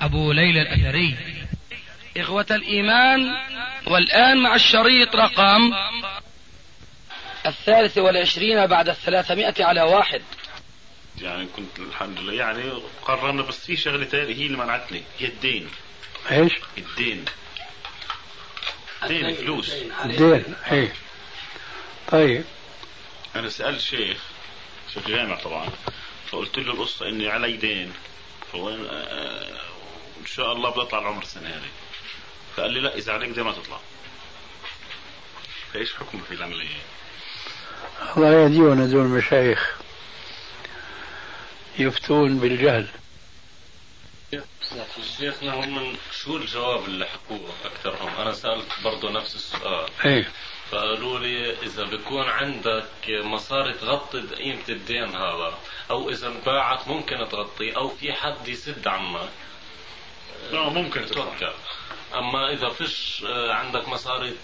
أبو ليلى الأثري. إخوة الإيمان والآن مع الشريط رقم الثالث والعشرين بعد الثلاثمائة على واحد. يعني كنت الحمد لله يعني قررنا بس في شغلة ثانية هي اللي منعتني هي الدين. إيش؟ الدين. دين فلوس. الدين إيه. طيب. أنا سألت شيخ شيخ جامع طبعا فقلت له القصة إني علي دين. فوين آه، إن شاء الله بطلع العمر السنة هذه. فقال لي لا إذا عليك دين ما تطلع. فإيش حكم في العملية؟ الله يهديهم هذول المشايخ. يفتون بالجهل. شيخنا هم من شو الجواب اللي حكوه أكثرهم؟ أنا سألت برضه نفس السؤال. إيه. فقالوا لي إذا بيكون عندك مصاري تغطي قيمه الدين هذا أو إذا انباعت ممكن تغطيه أو في حد يسد عنك لا ممكن توكل أما إذا فيش آه، عندك مصاري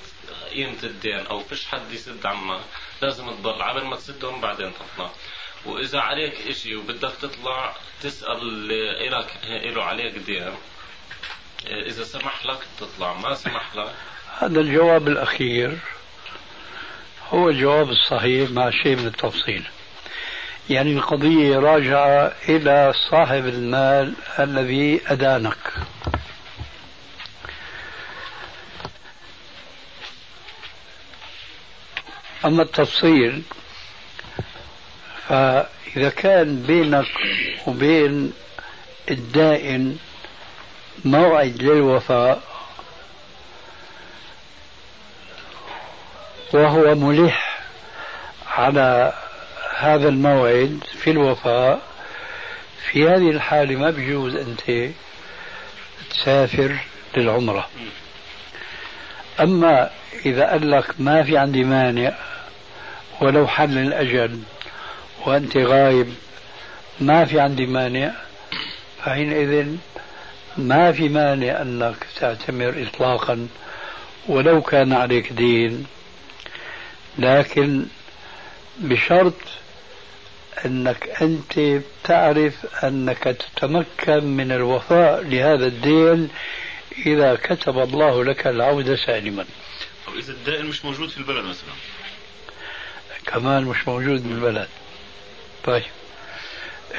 قيمة الدين أو فيش حد يسد عنك لازم تضل عبر ما تسدهم بعدين تطلع. وإذا عليك إشي وبدك تطلع تسأل اللي إلك له عليك دين. آه، إذا سمح لك تطلع ما سمح لك؟ هذا الجواب الأخير هو الجواب الصحيح مع شيء من التفصيل. يعني القضية راجعة إلى صاحب المال الذي أدانك. أما التفصيل فإذا كان بينك وبين الدائن موعد للوفاء وهو ملح على هذا الموعد في الوفاء في هذه الحالة ما بيجوز أنت تسافر للعمرة. أما إذا قال لك ما في عندي مانع ولو حل الأجل وأنت غايب ما في عندي مانع فحينئذ ما في مانع أنك تعتمر إطلاقا ولو كان عليك دين. لكن بشرط أنك أنت تعرف أنك تتمكن من الوفاء لهذا الدين إذا كتب الله لك العودة سالما. طب إذا الدائن مش موجود في البلد مثلا؟ كمان مش موجود بالبلد طيب.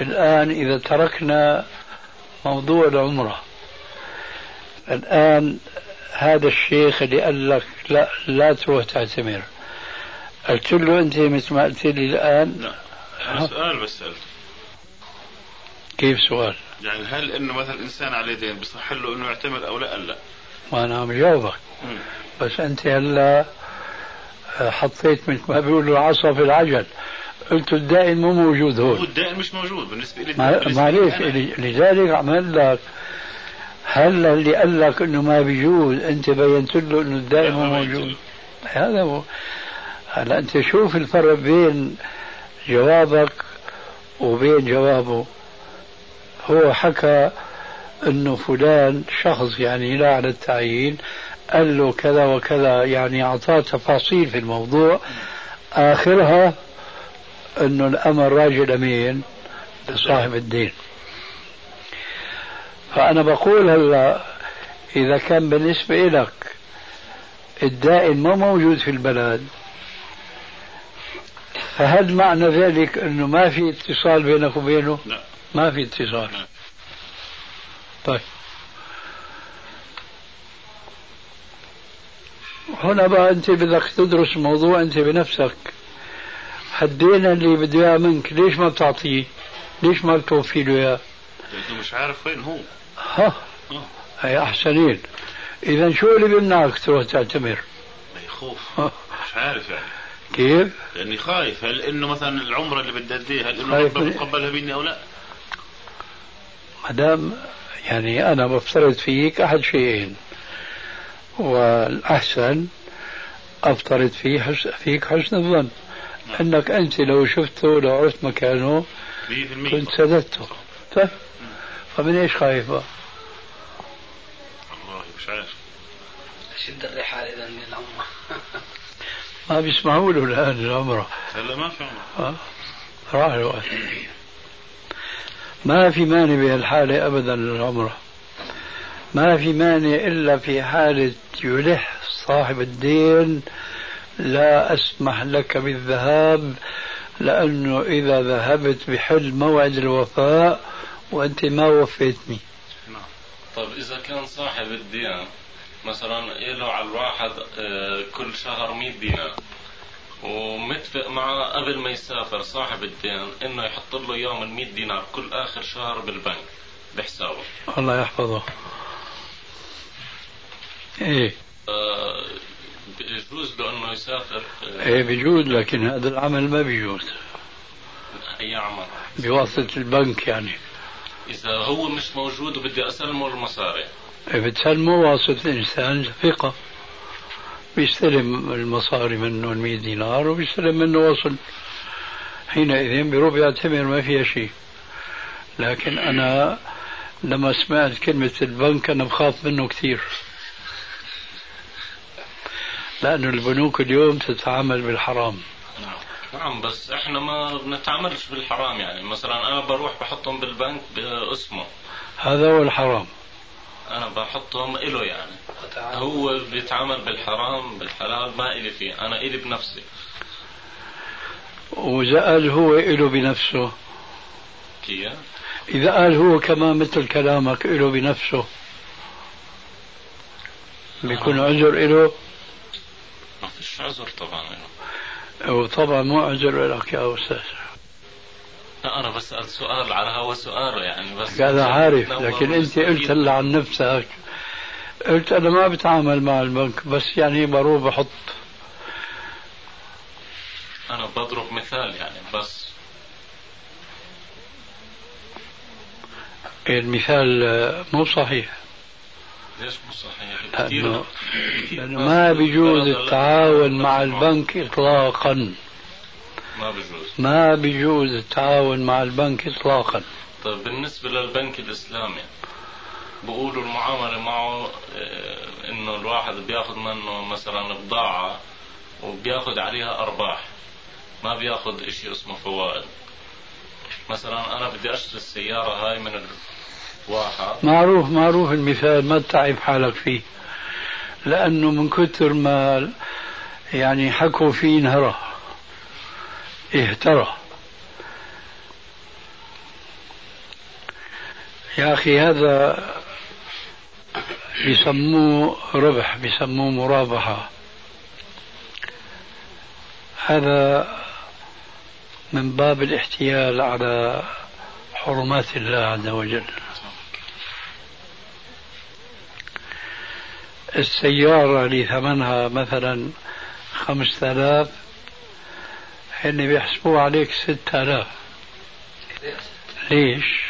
الآن إذا تركنا موضوع العمرة الآن هذا الشيخ اللي قال لك لا لا تروح تعتمر. قلت له أنت مثل ما قلت لي الآن لا أنا سؤال بس كيف سؤال؟ يعني هل انه مثلا إنسان عليه دين بصح له إنه يعتمر أو لا؟ لا؟ ما أنا عم جاوبك. بس أنت هلا حطيت مثل ما بيقولوا العصا في العجل. قلت الدائن مو موجود هو هون الدائن مش موجود. بالنسبة لي معليش. ل- لذلك عمل لك هل اللي قال لك إنه ما بيجوز أنت بينت له إنه الدائم لا، مو موجود. هذا هو. هلا أنت شوف الفرق بين جوابك وبين جوابه. هو حكى انه فلان شخص يعني لا على التعيين قال له كذا وكذا يعني أعطاه تفاصيل في الموضوع. آخرها انه الأمر راجع لمين؟ لصاحب الدين. فأنا بقول هلا إذا كان بالنسبة لك الدائن ما موجود في البلد فهل معنى ذلك أنه ما في اتصال بينك وبينه؟ لا ما في اتصال لا. طيب هنا بقى أنت بدك تدرس الموضوع أنت بنفسك هالدين اللي بده إياه منك ليش ما بتعطيه؟ ليش ما بتوفي له إياه؟ لأنه مش عارف وين هو ها آه. هي أحسنين إذا شو اللي بيمنعك تروح تعتمر؟ ما يخوف آه. مش عارف يعني كيف؟ لاني خايف. هل إنه مثلا العمرة اللي بدي أديها هل إنه خايف. ربنا بيتقبلها مني أو لا؟ ما دام يعني أنا بفترض فيك أحد شيئين. والأحسن أفترض فيه حس... فيك حسن الظن. أنك أنت لو شفته لو عرفت مكانه 100% كنت سددته. طيب فمن إيش خايف بقى؟ والله مش عارف. شد الرحال إذا من العمره ما بيسمعوا له الآن العمرة هلا ما في عمر. آه. راح الوقت. ما في مانع بهالحالة أبدا للعمرة ما في مانع إلا في حالة يلح صاحب الدين لا أسمح لك بالذهاب لأنه إذا ذهبت بحل موعد الوفاء وأنت ما وفيتني. طيب إذا كان صاحب الدين مثلا له على الواحد آه، كل شهر 100 دينار. ومتفق معه قبل ما يسافر صاحب الدين إنه يحط له يوم ال 100 دينار كل آخر شهر بالبنك بحسابه. الله يحفظه. إيه. آه، بيجوز له إنه يسافر آه، إيه بيجوز لكن هذا العمل ما بيجوز. أي عمل؟ بواسطة البنك يعني. إذا هو مش موجود وبدي أسلمه المصاري. إيه بتسلمه واسطة إنسان ثقة. بيستلم المصاري منه المية دينار وبيستلم منه وصل حينئذ بيروح بيعتبر ما فيها شيء. لكن أنا لما سمعت كلمة البنك أنا بخاف منه كثير. لأنه البنوك اليوم تتعامل بالحرام. نعم بس إحنا ما بنتعاملش بالحرام يعني. مثلا أنا بروح بحطهم بالبنك بأسمه. هذا هو الحرام. أنا بحطهم إله يعني. هو بيتعامل بالحرام بالحلال ما إلي فيه. أنا إلي بنفسي. وإذا قال هو إله بنفسه. كيف؟ إذا قال هو كمان مثل كلامك إله بنفسه. بيكون عذر إله؟ ما فيش عذر طبعا له وطبعا مو عذر لك يا أستاذ. لا أنا بسال سؤال على هوا سؤال يعني بس. هذا عارف لكن أنت مستفيد. قلت هلا عن نفسك. قلت أنا ما بتعامل مع البنك بس يعني بروح بحط. أنا بضرب مثال يعني بس. المثال مو صحيح. ليش مو صحيح؟ لأنه ناس ما بيجوز التعاون مع. البنك اطلاقا. ما بيجوز ما بيجوز التعاون مع البنك اطلاقا. طيب بالنسبة للبنك الإسلامي بقولوا المعاملة معه آه، إنه الواحد بياخذ منه مثلا بضاعة وبياخذ عليها أرباح ما بياخذ إشي اسمه فوائد. مثلا أنا بدي أشتري السيارة هاي من الواحد معروف معروف المثال ما تتعب حالك فيه. لأنه من كثر ما يعني حكوا فيه انهرى اهترى. يا أخي هذا بيسموه ربح بيسموه مرابحة. هذا من باب الاحتيال على حرمات الله عز وجل. السيارة اللي ثمنها مثلا خمسة آلاف هن بيحسبوها عليك ستة آلاف. ليش؟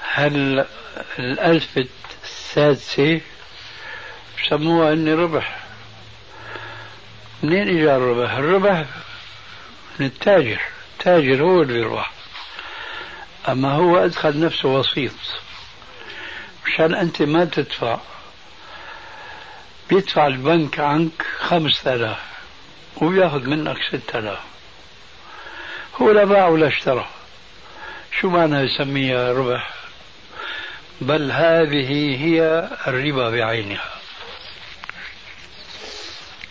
هل الألف السادسة بسموها إني ربح؟ منين اجى الربح؟ الربح من التاجر. التاجر هو اللي بيربح أما هو أدخل نفسه وسيط. مشان أنت ما تدفع. بيدفع البنك عنك خمسة آلاف. وبياخذ منك ستة آلاف. هو لا باع ولا اشترى. شو معنى يسميها ربح؟ بل هذه هي الربا بعينها.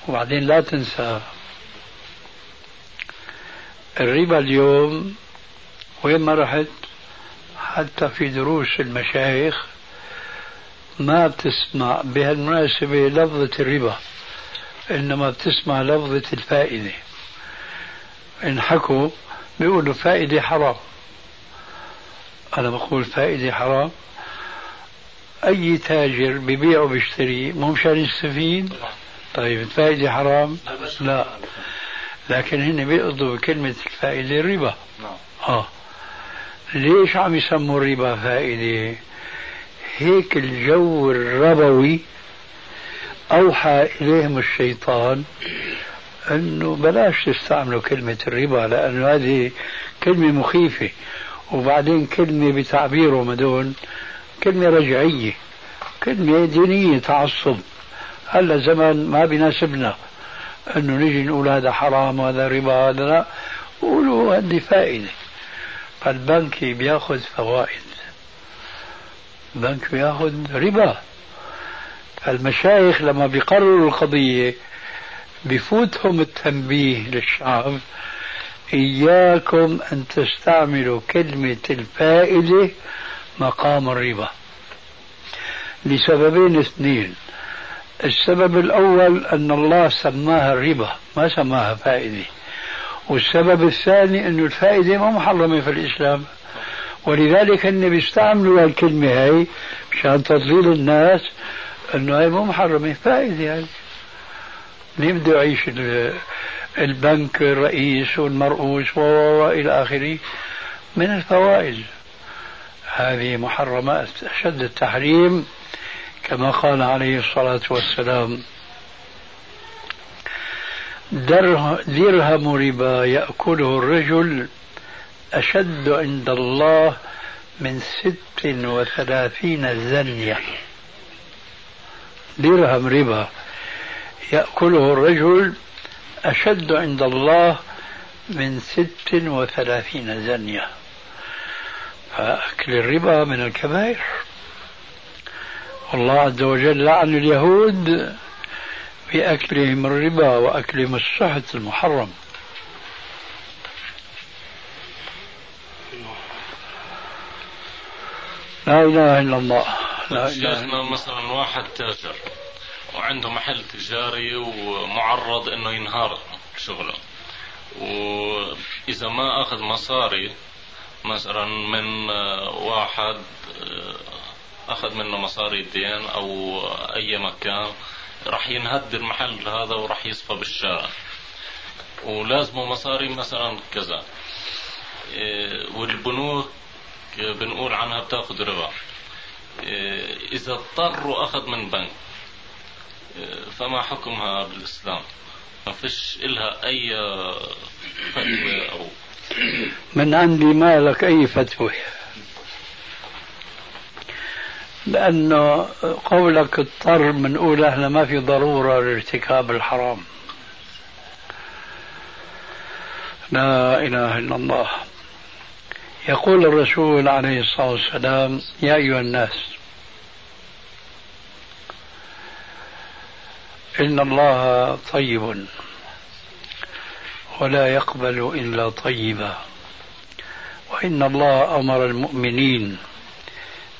وبعدين لا تنسى الربا اليوم وين ما رحت حتى في دروس المشايخ ما بتسمع بهالمناسبة لفظة الربا. إنما بتسمع لفظة الفائدة. إن حكوا بيقولوا فائدة حرام. أنا بقول فائدة حرام. أي تاجر ببيع وبيشتري مو مشان يستفيد؟ طيب الفائدة حرام؟ لا. لكن هن بيقضوا بكلمة الفائدة الربا. آه. ليش عم يسموا الربا فائدة؟ هيك الجو الربوي أوحى إليهم الشيطان أنه بلاش تستعملوا كلمة الربا لأنه هذه كلمة مخيفة. وبعدين كلمة بتعبيرهم هدول كلمة رجعية كلمة دينية تعصب. هلا زمن ما بيناسبنا أنه نجي نقول هذا حرام وهذا ربا هذا لا. قولوا هذه فائدة. فالبنك بياخذ فوائد. البنك بياخذ ربا. المشايخ لما بيقرروا القضية بفوتهم التنبيه للشعب إياكم أن تستعملوا كلمة الفائدة مقام الربا. لسببين اثنين. السبب الأول أن الله سماها الربا ما سماها فائدة والسبب الثاني أن الفائدة ما محرمة في الإسلام. ولذلك هن بيستعملوا الكلمة هاي مشان تضليل الناس أنه هاي مو محرمة فائدة هاي مين بده يعيش البنك الرئيس والمرؤوس وإلى آخره من الفوائد هذه محرمات أشد التحريم كما قال عليه الصلاة والسلام درهم ربا يأكله الرجل أشد عند الله من ست وثلاثين زنية. درهم ربا يأكله الرجل أشد عند الله من ست وثلاثين زنية. فأكل الربا من الكبائر. الله عز وجل لعن اليهود في أكلهم الربا وأكلهم السحت المحرم. لا إله إلا الله. لا إلا مثلا واحد تاجر وعنده محل تجاري ومعرض إنه ينهار شغله. وإذا ما أخذ مصاري مثلا من واحد أخذ منه مصاري الدين أو أي مكان راح ينهد المحل هذا وراح يصفى بالشارع. ولازمه مصاري مثلا كذا. إيه، والبنوك بنقول عنها بتأخذ ربا. إيه، إذا اضطر واخذ من بنك إيه، فما حكمها بالإسلام؟ ما فيش إلها أي فتوى أو من عندي ما لك أي فتوى؟ لأنه قولك اضطر بنقول إحنا ما في ضرورة لارتكاب الحرام. لا إله إلا الله. يقول الرسول عليه الصلاة والسلام يا أيها الناس إن الله طيب ولا يقبل إلا طيبا وإن الله أمر المؤمنين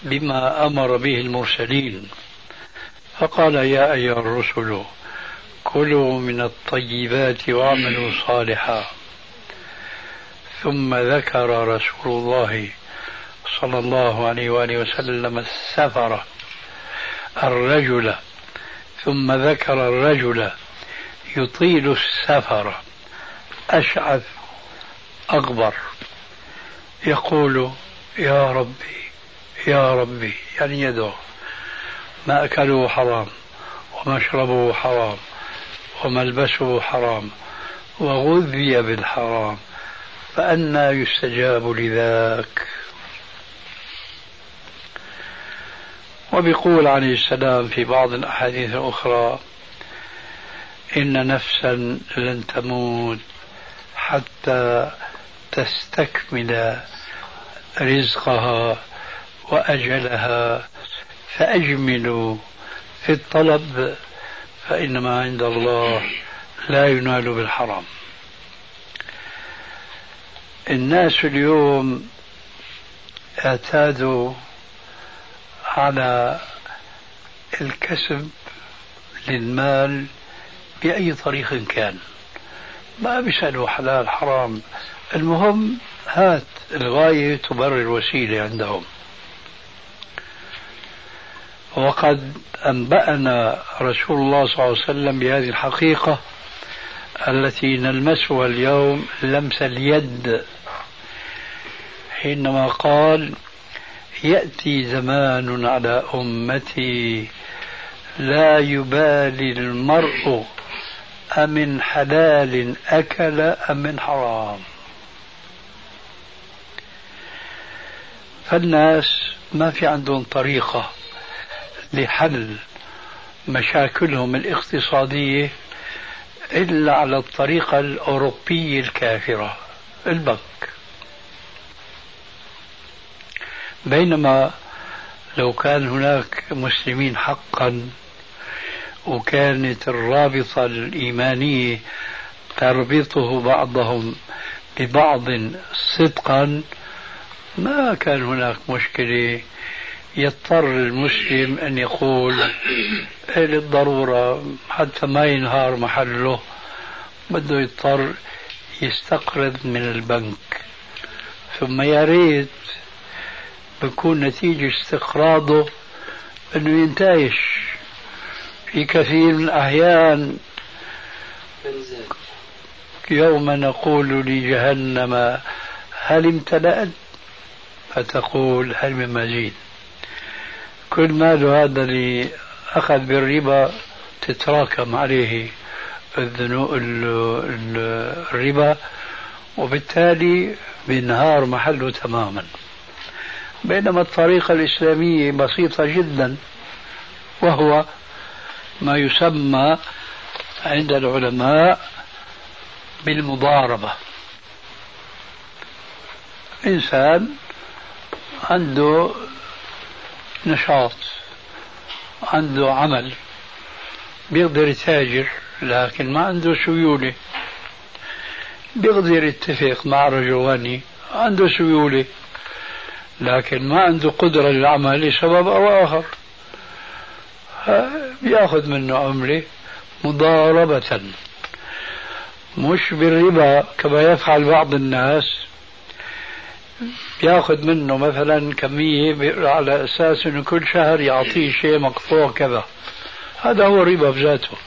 بما أمر به المرسلين. فقال يا أيها الرسل كلوا من الطيبات واعملوا صالحا. ثم ذكر رسول الله صلى الله عليه وآله وسلم السفر الرجل ثم ذكر الرجل يطيل السفر أشعث اغبر يقول يا ربي يا ربي يعني يدعو ما أكله حرام ومشربه حرام وملبسه حرام وغذي بالحرام فأنى يستجاب لذاك. وبيقول عليه السلام في بعض الأحاديث الأخرى إن نفسا لن تموت حتى تستكمل رزقها وأجلها. فأجملوا في الطلب فإنما عند الله لا ينال بالحرام. الناس اليوم اعتادوا على الكسب للمال بأي طريق كان. ما بيسألوا حلال حرام. المهم هات الغاية تبرر الوسيلة عندهم. وقد أنبأنا رسول الله صلى الله عليه وسلم بهذه الحقيقة. التي نلمسها اليوم لمس اليد. حينما قال يأتي زمان على أمتي لا يبالي المرء أمن حلال أكل أم من حرام. فالناس ما في عندهم طريقة لحل مشاكلهم الاقتصادية إلا على الطريقة الأوروبية الكافرة البنك. بينما لو كان هناك مسلمين حقا وكانت الرابطة الإيمانية تربطه بعضهم ببعض صدقا ما كان هناك مشكلة يضطر المسلم أن يقول للضرورة حتى ما ينهار محله؟ بده يضطر يستقرض من البنك. ثم يا ريت بكون نتيجة استقراضه أنه ينتعش في كثير من الأحيان. يوم نقول لجهنم هل امتلأت؟ فتقول هل من مزيد. كل مال هذا اللي أخذ بالربا تتراكم عليه الربا وبالتالي بينهار محله تماما. بينما الطريقة الإسلامية بسيطة جدا وهو ما يسمى عند العلماء بالمضاربة. إنسان عنده نشاط عنده عمل بيقدر يتاجر لكن ما عنده سيولة. بيقدر يتفق مع رجل غني عنده سيولة لكن ما عنده قدرة للعمل لسبب أو آخر. بياخذ منه عملة مضاربة مش بالربا كما يفعل بعض الناس. ياخذ منه مثلا كمية على أساس أنه كل شهر يعطيه شيء مقطوع كذا. هذا هو الربا بذاته.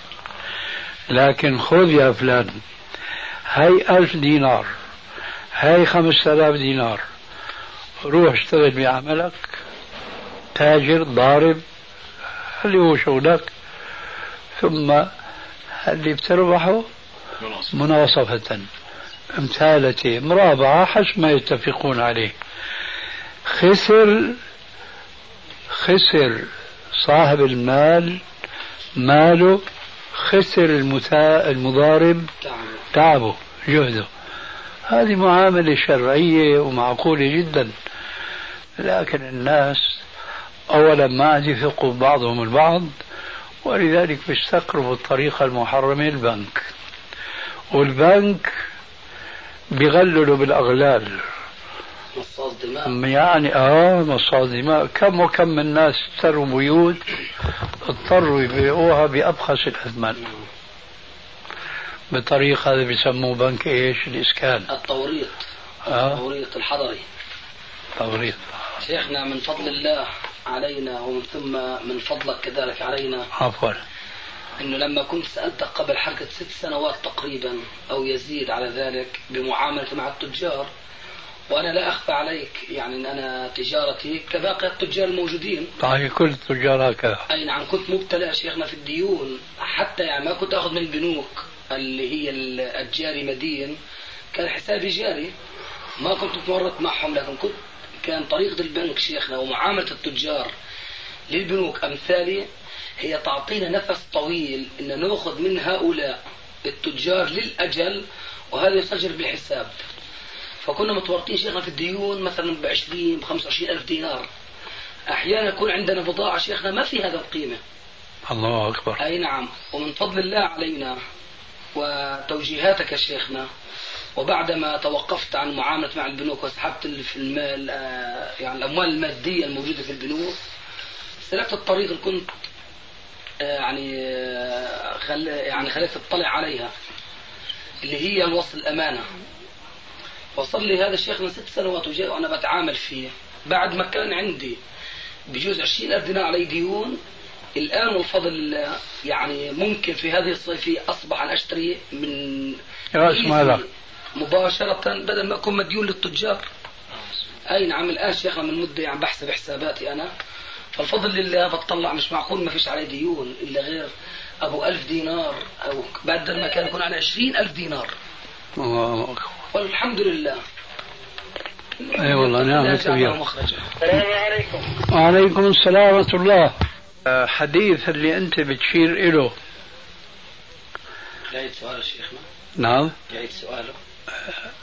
لكن خذ يا فلان هاي ألف دينار هاي خمسة آلاف دينار. روح اشتغل بعملك تاجر ضارب اللي هو شغلك. ثم اللي بتربحه مناصفة امثالتي مرابعة حسب ما يتفقون عليه. خسر خسر صاحب المال ماله خسر. المضارب تعبه جهده. هذه معاملة شرعية ومعقولة جدا. لكن الناس أولا ما يثقوا بعضهم البعض ولذلك بيستقربوا الطريقة المحرمة البنك. والبنك بيغللوا بالأغلال. مصاص دماء يعني؟ آه مصاص دماء كم وكم من ناس اشتروا بيوت اضطروا يبيعوها بأبخس الأثمان بطريقة هذا بيسموه بنك إيش؟ الإسكان. التوريط. آه. التوريط الحضري. توريط. شيخنا من فضل الله علينا ومن ثم من فضلك كذلك علينا. عفوا. إنه لما كنت سألتك قبل حركة ست سنوات تقريبا أو يزيد على ذلك بمعاملتي مع التجار وأنا لا أخفى عليك يعني إن أنا تجارتي كباقي التجار الموجودين. طيب كل التجار هكذا. أي نعم كنت مبتلى شيخنا في الديون حتى يعني ما كنت آخذ من البنوك اللي هي الجاري مدين كان حسابي جاري. ما كنت متورط معهم لكن كنت كان طريقة البنك شيخنا ومعاملة التجار للبنوك أمثالي هي تعطينا نفس طويل إن نأخذ من هؤلاء التجار للأجل وهذا يسجل بالحساب. فكنا متورطين شيخنا في الديون مثلا ب 20 ب 25 ألف دينار. أحيانا يكون عندنا بضاعة شيخنا ما في هذا القيمة. الله أكبر. أي نعم. ومن فضل الله علينا وتوجيهاتك يا شيخنا وبعدما توقفت عن معاملة مع البنوك وسحبت في المال آه، يعني الأموال المادية الموجودة في البنوك سلكت الطريق اللي كنت يعني خل يعني خليت تطلع عليها اللي هي الوصل الأمانة. وصل لي هذا الشيخ من ست سنوات وجاء وأنا بتعامل فيه. بعد ما كان عندي بجوز عشرين ألف دينار علي ديون الآن وفضل الله يعني ممكن في هذه الصيفية أصبح أن أشتري من رأس مالك. مباشرة بدل ما أكون مديون للتجار. أي نعم الآن شيخنا من مدة يعني بحسب حساباتي أنا. فالفضل لله بتطلع مش معقول ما فيش عليه ديون إلا غير أبو ألف دينار أو بدل ما كان يكون على عشرين ألف دينار. الله. والحمد لله. أي والله نعم السلام عليكم. وعليكم السلام ورحمة الله. حديث اللي أنت بتشير إله. يعيد سؤال شيخنا؟ نعم. يعيد سؤاله.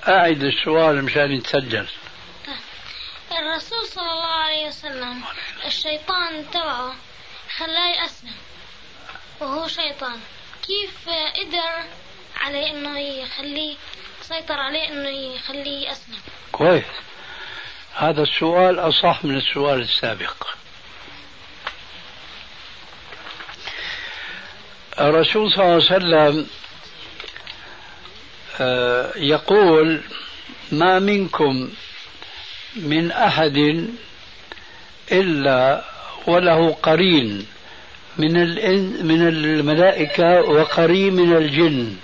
أعد السؤال مشان يتسجل. الرسول صلى الله عليه وسلم الشيطان تبعه خلاه يأسلم وهو شيطان. كيف قدر عليه إنه يخليه سيطر عليه إنه يخليه يأسلم كويس. هذا السؤال أصح من السؤال السابق. الرسول صلى الله عليه وسلم آه، يقول ما منكم من أحد إلا وله قرين من من الملائكة وقرين من الجن.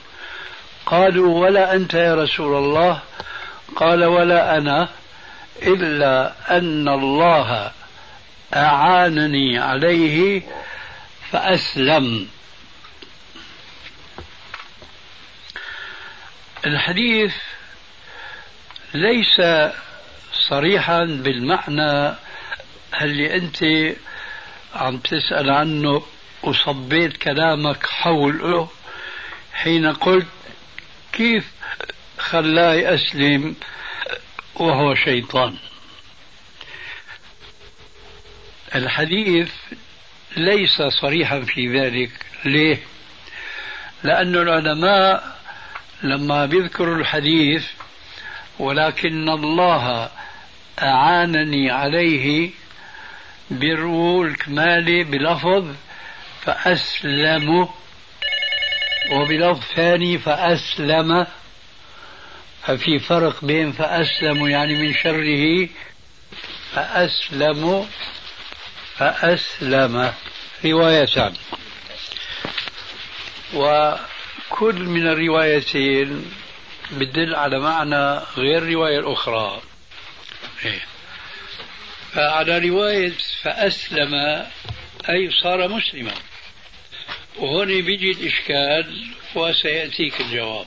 قالوا ولا أنت يا رسول الله؟ قال ولا أنا إلا أن الله أعانني عليه فأسلم. الحديث ليس صريحا بالمعنى اللي أنت عم تسأل عنه وصبيت كلامك حوله حين قلت كيف خلاه يسلم وهو شيطان؟ الحديث ليس صريحا في ذلك. ليه؟ لأن العلماء لما بيذكروا الحديث ولكن الله أعانني عليه بيروا الكمالي بلفظ فأسلم وبلفظ ثاني فأسلم. ففي فرق بين فأسلم يعني من شره فأسلم فأسلم. روايتان. وكل من الروايتين بدل على معنى غير الرواية الأخرى. إيه. فعلى رواية فأسلم أي صار مسلما وهون بيجي الإشكال وسيأتيك الجواب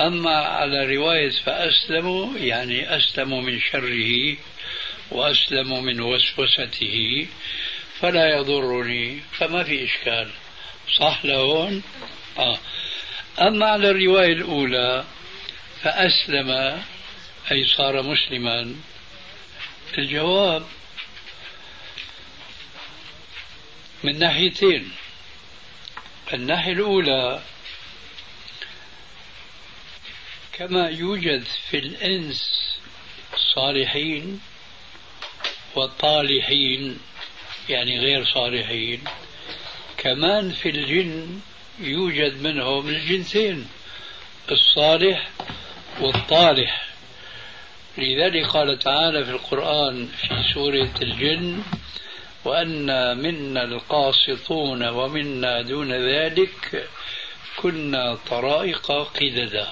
أما على رواية فأسلموا يعني أسلموا من شره وأسلموا من وسوسته فلا يضرني فما في إشكال صح لهون آه. أما على الرواية الأولى فأسلم أي صار مسلما. الجواب من ناحيتين. الناحية الأولى كما يوجد في الإنس صالحين وطالحين يعني غير صالحين. كمان في الجن يوجد منهم الجنسين الصالح والطالح. لذلك قال تعالى في القرآن في سورة الجن وأنا منا القاسطون ومنا دون ذلك كنا طرائق قددا.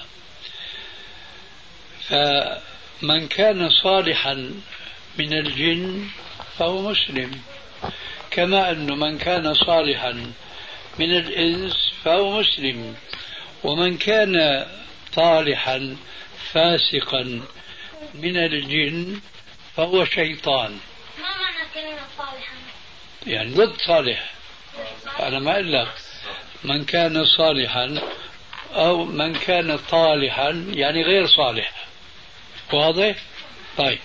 فمن كان صالحا من الجن فهو مسلم كما أن من كان صالحا من الإنس فهو مسلم ومن كان طالحا فاسقا من الجن فهو شيطان. ما معنى كلمة صالحا؟ يعني ضد صالح. أنا ما أقول لك. من كان صالحا أو من كان طالحا يعني غير صالح. واضح؟ طيب.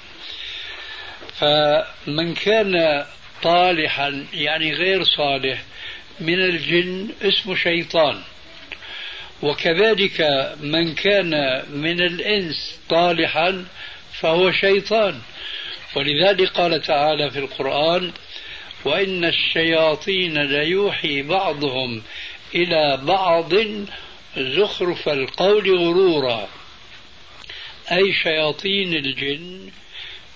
فمن كان طالحا يعني غير صالح من الجن اسمه شيطان. وكذلك من كان من الإنس طالحا فهو شيطان. ولذلك قال تعالى في القرآن وإن الشياطين ليوحي بعضهم إلى بعض زخرف القول غرورا. أي شياطين الجن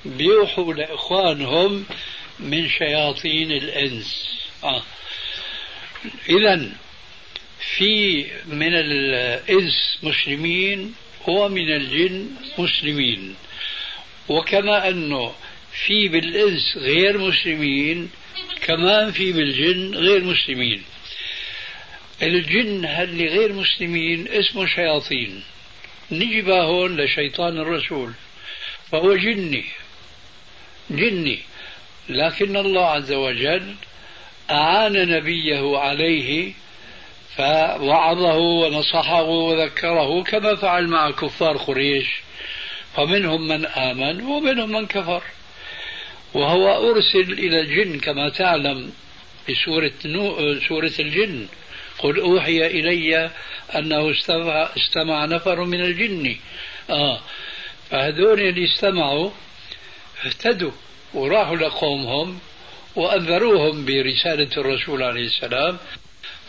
بيوحوا لإخوانهم من شياطين الإنس. آه. إذا في من الإنس مسلمين ومن الجن مسلمين. وكما أنه في بالإنس غير مسلمين كمان في بالجن غير مسلمين. الجن اللي غير مسلمين؟ اسمه شياطين. نجي هون لشيطان الرسول. فهو جني. جني. لكن الله عز وجل أعان نبيه عليه فوعظه ونصحه وذكره كما فعل مع كفار قريش. فمنهم من آمن ومنهم من كفر. وهو أرسل إلى الجن كما تعلم في سورة, نو... سورة الجن. قل أوحي إلي أنه استمع, استمع نفر من الجن. آه. فهذول اللي استمعوا اهتدوا وراحوا لقومهم وأنذروهم برسالة الرسول عليه السلام.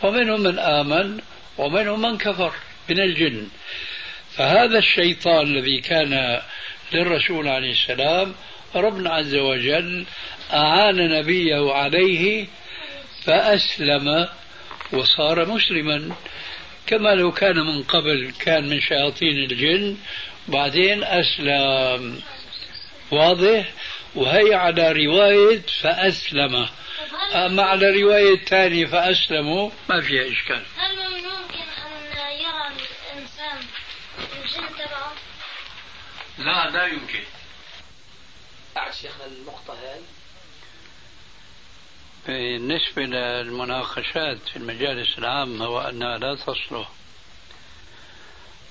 ومنهم من آمن ومنهم من كفر من الجن. فهذا الشيطان الذي كان للرسول عليه السلام ربنا عز وجل أعان نبيه عليه فأسلم وصار مسلما. كما لو كان من قبل كان من شياطين الجن بعدين أسلم. واضح؟ وهي على رواية فأسلم. أما على رواية ثانية فأسلموا ما فيها إشكال. هل ممكن أن يرى الإنسان الجن تبعه؟ لا لا يمكن. بعد شيخنا النقطة هاي بالنسبة للمناقشات في المجالس العامة وأنها لا تصلح.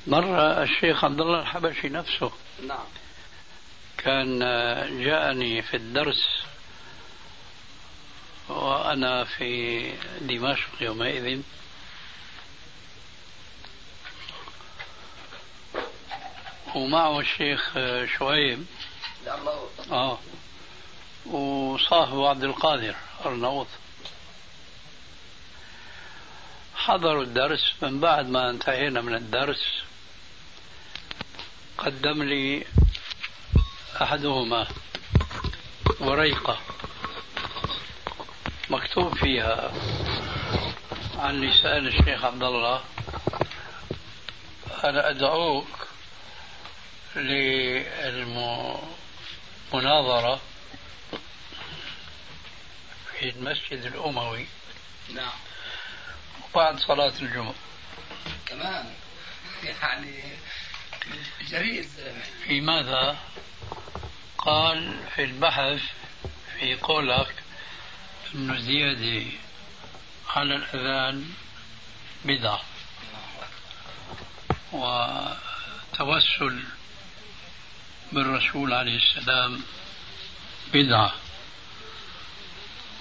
مرة الشيخ عبد الله الحبشي نفسه. نعم. كان جاءني في الدرس وأنا في دمشق يومئذ. ومعه الشيخ شعيب. آه. وصاحبه عبد القادر أرنوط. حضروا الدرس من بعد ما انتهينا من الدرس قدم لي أحدهما وريقة مكتوب فيها عن لسان الشيخ عبد الله. أنا أدعوك للمناظرة في المسجد الأموي. نعم. وبعد صلاة الجمعة. كمان يعني جريء في ماذا؟ قال في البحث في قولك أن الزيادة على الأذان بدعة. وتوسل بالرسول عليه السلام بدعة.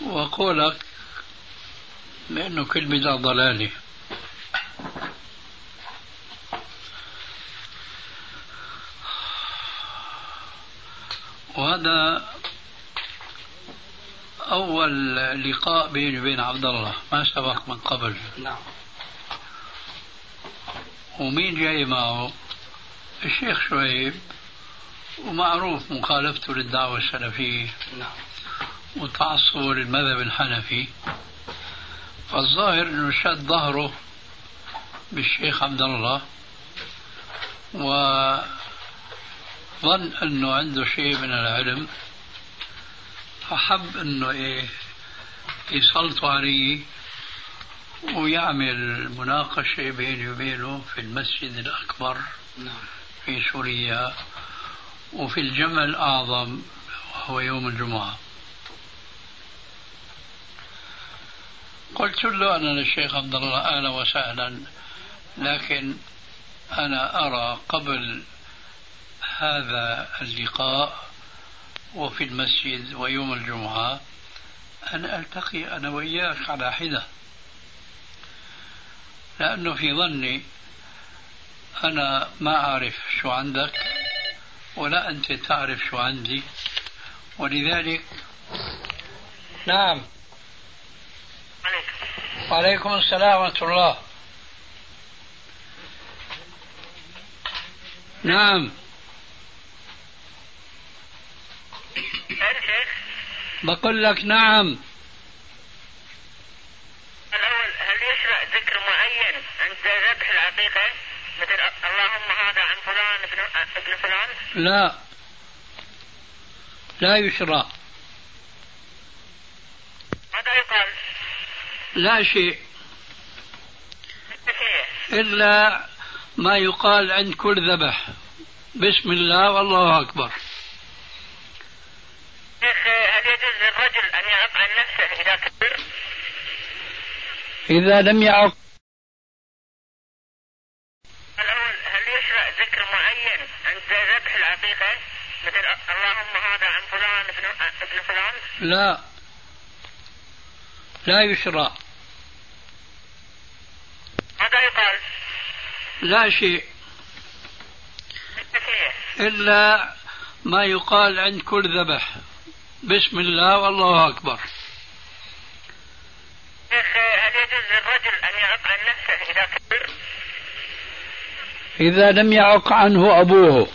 وقولك بأنه كل بدعة ضلالة. وهذا أول لقاء بيني وبين عبد الله ما سبق من قبل. نعم. ومين جاي معه؟ الشيخ شعيب. ومعروف مخالفته للدعوة السلفية. نعم. وتعصبه للمذهب الحنفي. فالظاهر إنه شد ظهره بالشيخ عبد الله. وظن إنه عنده شيء من العلم. فحب إنه إيه يسلطوا عليه. ويعمل مناقشة بيني وبينه في المسجد الأكبر نعم. في سوريا. وفي الجمع الأعظم وهو يوم الجمعة. قلت له أنا للشيخ عبد الله أهلا وسهلا لكن أنا أرى قبل هذا اللقاء وفي المسجد ويوم الجمعة أن ألتقي أنا وإياك على حدة. لأنه في ظني أنا ما أعرف شو عندك. ولا أنت تعرف شو عندي. ولذلك نعم. وعليكم السلام ورحمة الله. نعم. بقول لك نعم. الأول هل يشرع ذكر معين عند ذبح العقيقة؟ مثل اللهم ابن فلان لا. لا يشرى ماذا يقال؟ لا شيء. إلا ما يقال عند كل ذبح. بسم الله والله أكبر. شيخ هل يجوز للرجل أن يعق عن نفسه إذا كبر؟ إذا لم يعق الأول هل يشرع ذكر معين عند ذبح العقيقة مثل اللهم هذا عن فلان ابن ابن فلان لا. لا يشرى ماذا يقال؟ لا شيء. إلا ما يقال عند كل ذبح. بسم الله والله أكبر. شيخ هل يجوز للرجل أن يعق عن نفسه إذا كبر؟ إذا لم يعق عنه أبوه.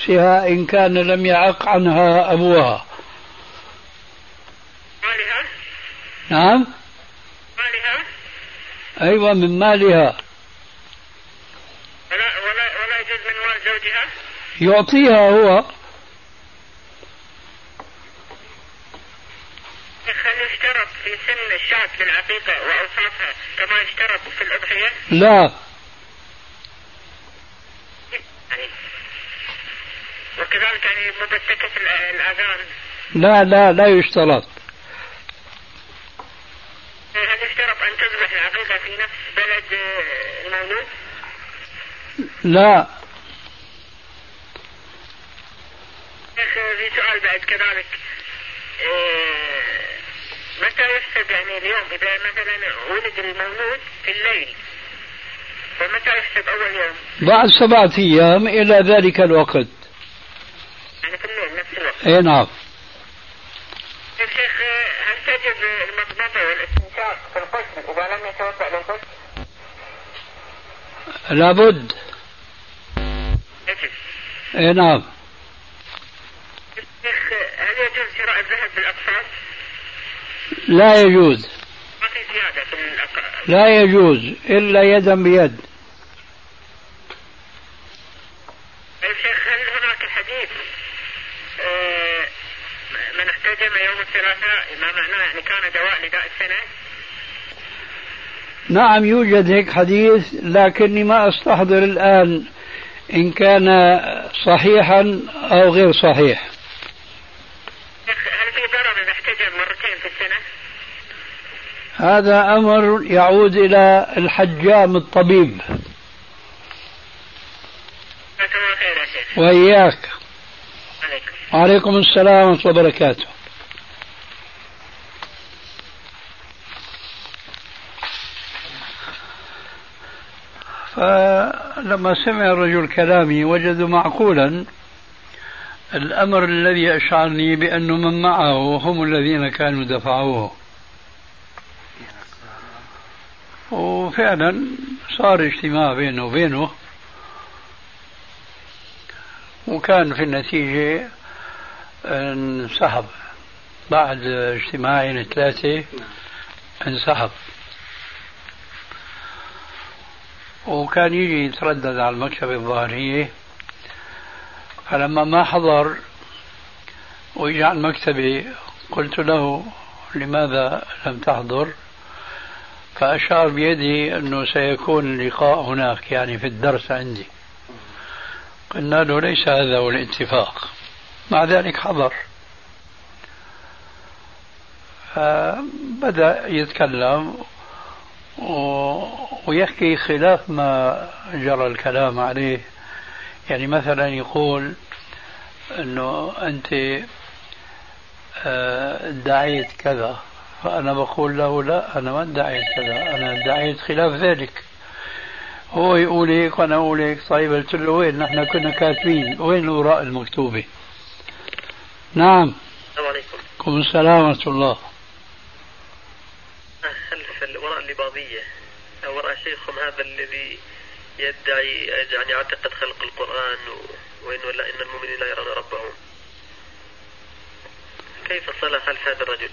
نفسها إن كان لم يعق عنها أبوها مالها؟ نعم مالها؟ أيوة من مالها ولا ولا ولا يجوز من مال زوجها؟ يعطيها هو هل يشترط في سن الشاة للعقيقة وأوصافها كما يشترط في الأضحية؟ لا يعني وكذلك يعني مبتكة الأ- الأذان. لا لا لا يشترط. هل يشترط أن تذبح العقيقة في نفس بلد آه، المولود؟ لا. شيخ في سؤال بعد كذلك. آه، متى يحسب يعني اليوم إذا مثلا ولد المولود في الليل؟ فمتى يحسب أول يوم؟ بعد سبعة أيام إلى ذلك الوقت. يعني في الليل نفس الوقت. أي نعم طيب شيخ هل تجب المضمضة والاستنشاق في الغسل إذا لم يتوضأ للغسل؟ لابد يجب. أي نعم شيخ هل يجوز شراء الذهب بالأقساط؟ لا يجوز ما في زيادة في الأق- لا يجوز إلا يدا بيد طيب شيخ هل هناك حديث آه، من احتجم يوم الثلاثاء ما معناه يعني كان دواء لداء السنة نعم يوجد هيك حديث لكني ما أستحضر الآن إن كان صحيحا أو غير صحيح. هل في ضرر إذا احتجم مرتين في السنة؟ هذا أمر يعود إلى الحجام الطبيب. وإياك. عليكم. وعليكم السلام ورحمة الله وبركاته. فلما سمع الرجل كلامي وجد معقولا الأمر الذي أشعرني بأن من معه هم الذين كانوا دفعوه. وفعلا صار اجتماع بينه وبينه. وكان في النتيجة انسحب. بعد اجتماعين ثلاثة انسحب. وكان يجي يتردد على المكتبة الظاهرية. فلما ما حضر ويجي على المكتبة قلت له لماذا لم تحضر؟ فأشار بيده أنه سيكون اللقاء هناك يعني في الدرس عندي. قلنا له ليس هذا هو الاتفاق. مع ذلك حضر. فبدأ يتكلم. و... ويحكي خلاف ما جرى الكلام عليه. يعني مثلا يقول إنه أنت آه، ادعيت كذا فأنا بقول له لا أنا ما ادعيت كذا أنا ادعيت خلاف ذلك. هو يقول هيك وأنا أقول هيك طيب قلت له وين؟ نحن كنا كاتبين. وين الاوراق المكتوبة؟ نعم. السلام عليكم. السلام ورحمة الله. اللبابية أو وراء شيخهم هذا الذي يدعي يعني يعتقد خلق القرآن وإن ولا إن المؤمنين لا يرون ربهم. كيف صلى خلف هذا الرجل؟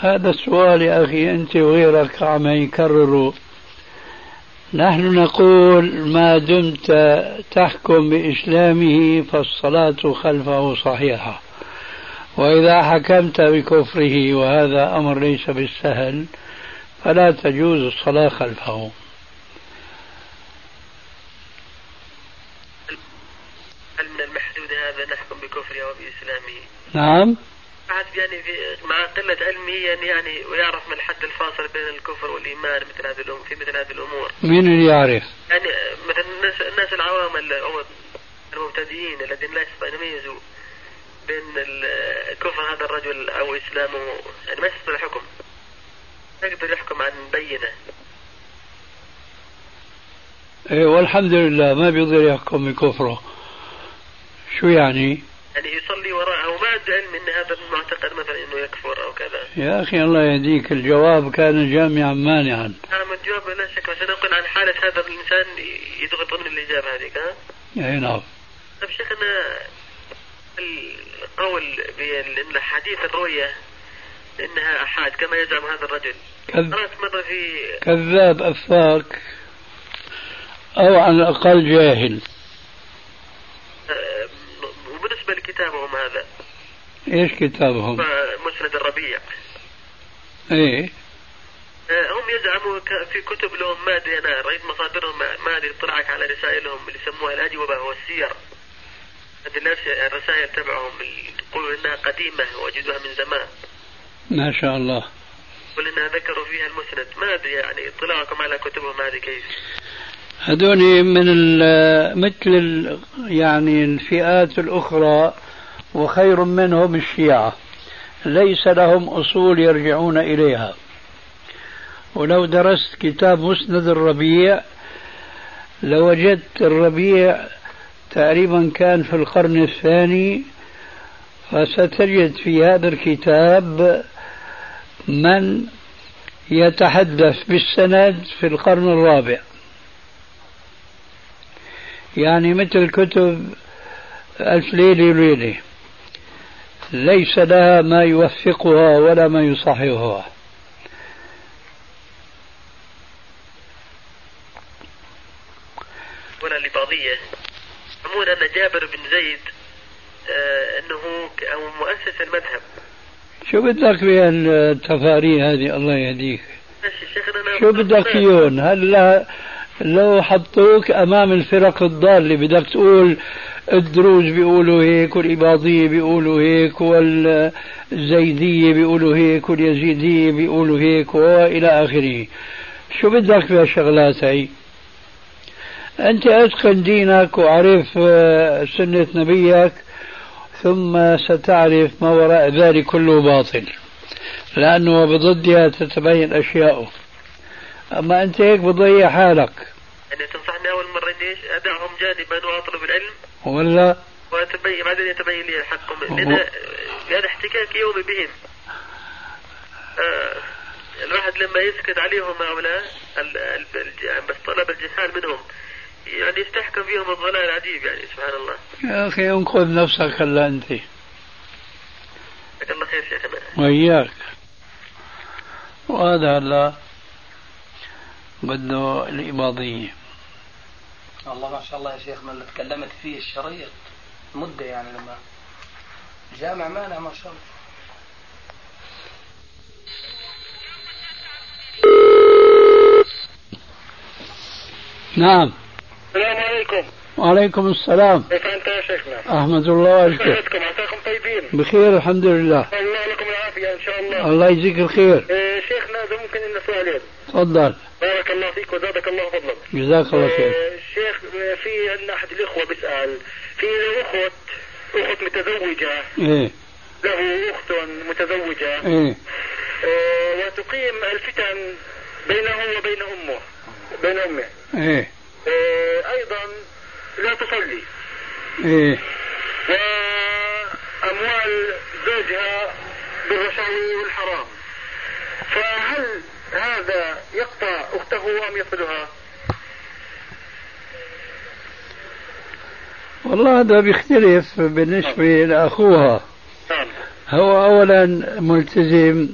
هذا السؤال يا أخي أنت وغيرك عم يكرروا نحن نقول ما دمت تحكم بإسلامه فالصلاة خلفه صحيحة. وإذا حكمت بكفره وهذا أمر ليس بالسهل فلا تجوز الصلاة خلفه هل من المحدود هذا نحكم بكفره وبإسلامه؟ نعم يعني في مع قلة علمه يعني, يعني ويعرف ما الحد الفاصل بين الكفر والإيمان مثل هذه الأمور في مثل هذه الأمور. مين اللي يعرف؟ يعني مثلا الناس الناس العوام المبتدئين الذين لا يستطيعون يميزوا بين كفر هذا الرجل أو إسلامه يعني ما يستطيع الحكم. يقدر يحكم عن بينة. إيه والحمد لله ما بيقدر يحكم بكفره. شو يعني؟ يعني يصلي وراءه وما عنده علم إن هذا المعتقد مثلا إنه يكفر أو كذا. يا أخي الله يهديك الجواب كان جامعا مانعا. نعم الجواب لا شك عشان نقول عن حالة هذا الإنسان يضغط ضمن الاجابة هذيك ها؟ اي نعم. طيب شيخنا القول بأن حديث الرؤية إنها أحاد كما يزعم هذا الرجل. كذ... قرأت مرة في كذاب أفاك أو على الأقل جاهل. آه، وبالنسبة لكتابهم هذا إيش كتابهم؟ مسند الربيع إيه آه، هم يزعموا في كتب لهم ما أدري أنا رأيت مصادرهم ما- أدري اطلعت على رسائلهم اللي يسموها الأجوبة والسير الناس- الرسائل تبعهم يقولوا إنها قديمة وجدوها من زمان. ما شاء الله. يقول إنها ذكروا فيها المسند. ما أدري يعني اطلاعكم على كتبهم هذه كيف. هذول من مثل يعني الفئات الأخرى وخير منهم الشيعة. ليس لهم أصول يرجعون إليها. ولو درست كتاب مسند الربيع لوجدت الربيع تقريبا كان في القرن الثاني فستجد في هذا الكتاب من يتحدث بالسند في القرن الرابع. يعني مثل كتب ألف ليلة وليلة. ليس لها ما يوثقها ولا ما يصححها. ولا الإباضية يزعمون أن جابر بن زيد آه أنه أو مؤسس المذهب. شو بدك بهالتفاري هذه؟ الله يهديك. شو بدك فيهم؟ هلا لو حطوك أمام الفرق الضالة بدك تقول الدروز بيقولوا هيك والإباضية بيقولوا هيك والزيدية بيقولوا هيك واليزيدية بيقولوا هيك وإلى آخره. شو بدك في هالشغلات هي أنت أتقن دينك وعرف آه، سنة نبيك ثم ستعرف ما وراء ذلك كله باطل. لأنه بضدها تتبين أشياء أما أنت هيك بتضيع حالك. يعني تنصحني أول مرة إيش أدعهم جانبا وأطلب العلم؟ ولا؟ وتبين بعدين يتبين لي الحق لأن هذا احتكاك يومي بهم. آه الواحد لما يسكت عليهم هؤلاء بس طلب الجهال منهم. يعني يستحكم فيهم الضلال عجيب يعني سبحان الله يا أخي انقذ نفسك هلا أنت. جزاك الله خير شيخنا وإياك. وهذا هلا بده الإباضية الله ما شاء الله يا شيخنا اللي تكلمت فيه الشريط مدة يعني لما جامع مانع ما شاء الله. نعم. السلام عليكم. وعليكم السلام. كيف أنت يا شيخنا؟ أحمد الله وأشكر صحتكم عساكم طيبين؟ بخير الحمد لله. الله لكم العافية إن شاء الله. الله يجزيك الخير. آه، شيخنا إذا ممكن لنا سؤالين تفضل. بارك الله فيك وزادك الله فضلا. جزاك الله خير. آه، الشيخ آه، في عندنا أحد الإخوة بيسأل في له أخت أخت متزوجة. إيه. له أخت متزوجة. إيه. آه، وتقيم الفتن بينه وبين أمه بين أمه. إيه. آه، أيضا لا تصلي. إيه. وأموال زوجها بالرشاوي والحرام فهل هذا يقطع أخته أم يصلها؟ والله هذا بيختلف بالنسبة لأخوها. نعم. هو أولا ملتزم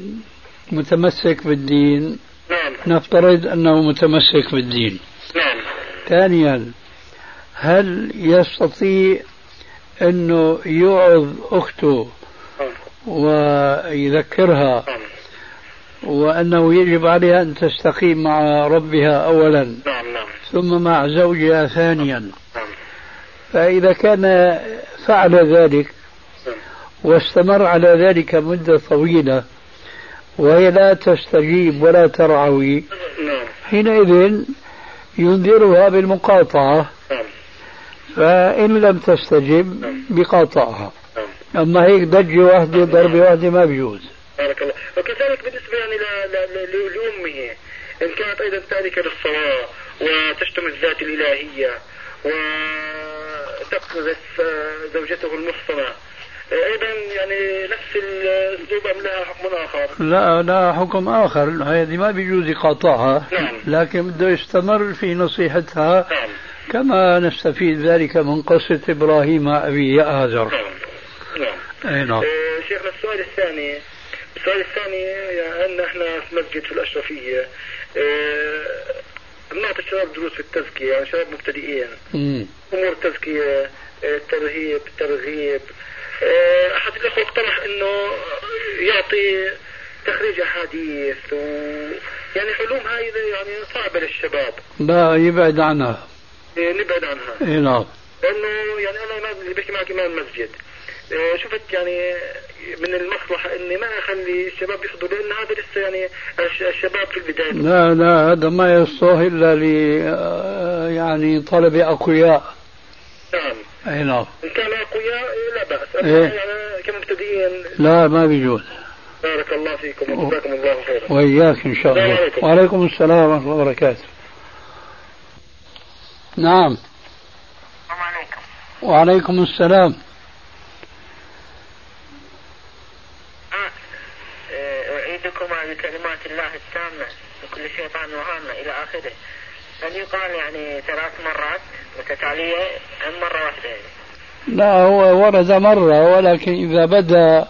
متمسك بالدين. نعم. نفترض أنه متمسك بالدين. ثانيا هل يستطيع أنه يوعظ أخته ويذكرها وأنه يجب عليها أن تستقيم مع ربها اولا نعم ثم مع زوجها ثانيا؟ فإذا كان فعل ذلك واستمر على ذلك مدة طويلة وهي لا تستجيب ولا ترعوي حينئذ ينذرها بالمقاطعة. نعم. فإن لم تستجب بقاطعها. نعم. أما هيك ضجة واحدة ضربة واحدة ما بيجوز. بارك الله. وكذلك بالنسبة يعني لأمه إن كانت أيضا تاركة للصلاة وتشتم الذات الإلهية وتقذف زوجته المحصنة أيضا يعني نفس الأسلوب أم لها حكم آخر؟ لا لا حكم آخر. هذه ما بيجوز إقاطعها نعم. لكن بده يستمر في نصيحتها. نعم. كما نستفيد ذلك من قصة إبراهيم مع أبي آزر نعم. نعم. أي نعم. آه، شيخنا السؤال الثاني. السؤال الثاني يعني إحنا في مسجد في الأشرفية. آه، بنعطي الشباب دروس في التزكية يعني شباب مبتدئين. أمور التزكية آه، الترهيب الترغيب آه، أحد الأخوة اقترح إنه يعطي تخريج أحاديث و يعني علوم هاي يعني صعبة للشباب. لا يبعد عنها. آه، نبعد عنها. أي نعم. لأنه يعني أنا امام اللي بحكي معك إمام المسجد آه، شفت يعني من المصلحة إني ما أخلي الشباب يحضروا لأن هذا لسه يعني الش- الشباب في البداية. لا لا هذا ما يصلح إلا ل آه، يعني طلب أقوياء. نعم. أي نعم. ان كانوا اقوياء لا بأس. إيه. اما يعني كمبتدئين. لا ما بيجوز. بارك الله فيكم وجزاكم الله خيرا. وإياك إن شاء السلام الله عليكم. وعليكم السلام ورحمة الله وبركاته. نعم. السلام عليكم. وعليكم السلام. آه، آه، أعيدكما بكلمات الله التامة لكل شيطان وهامة إلى آخره. هل يقال يعني ثلاث مرات؟ متتالية أم مرة واحدة؟ يعني؟ لا هو ورد مرة ولكن إذا بدا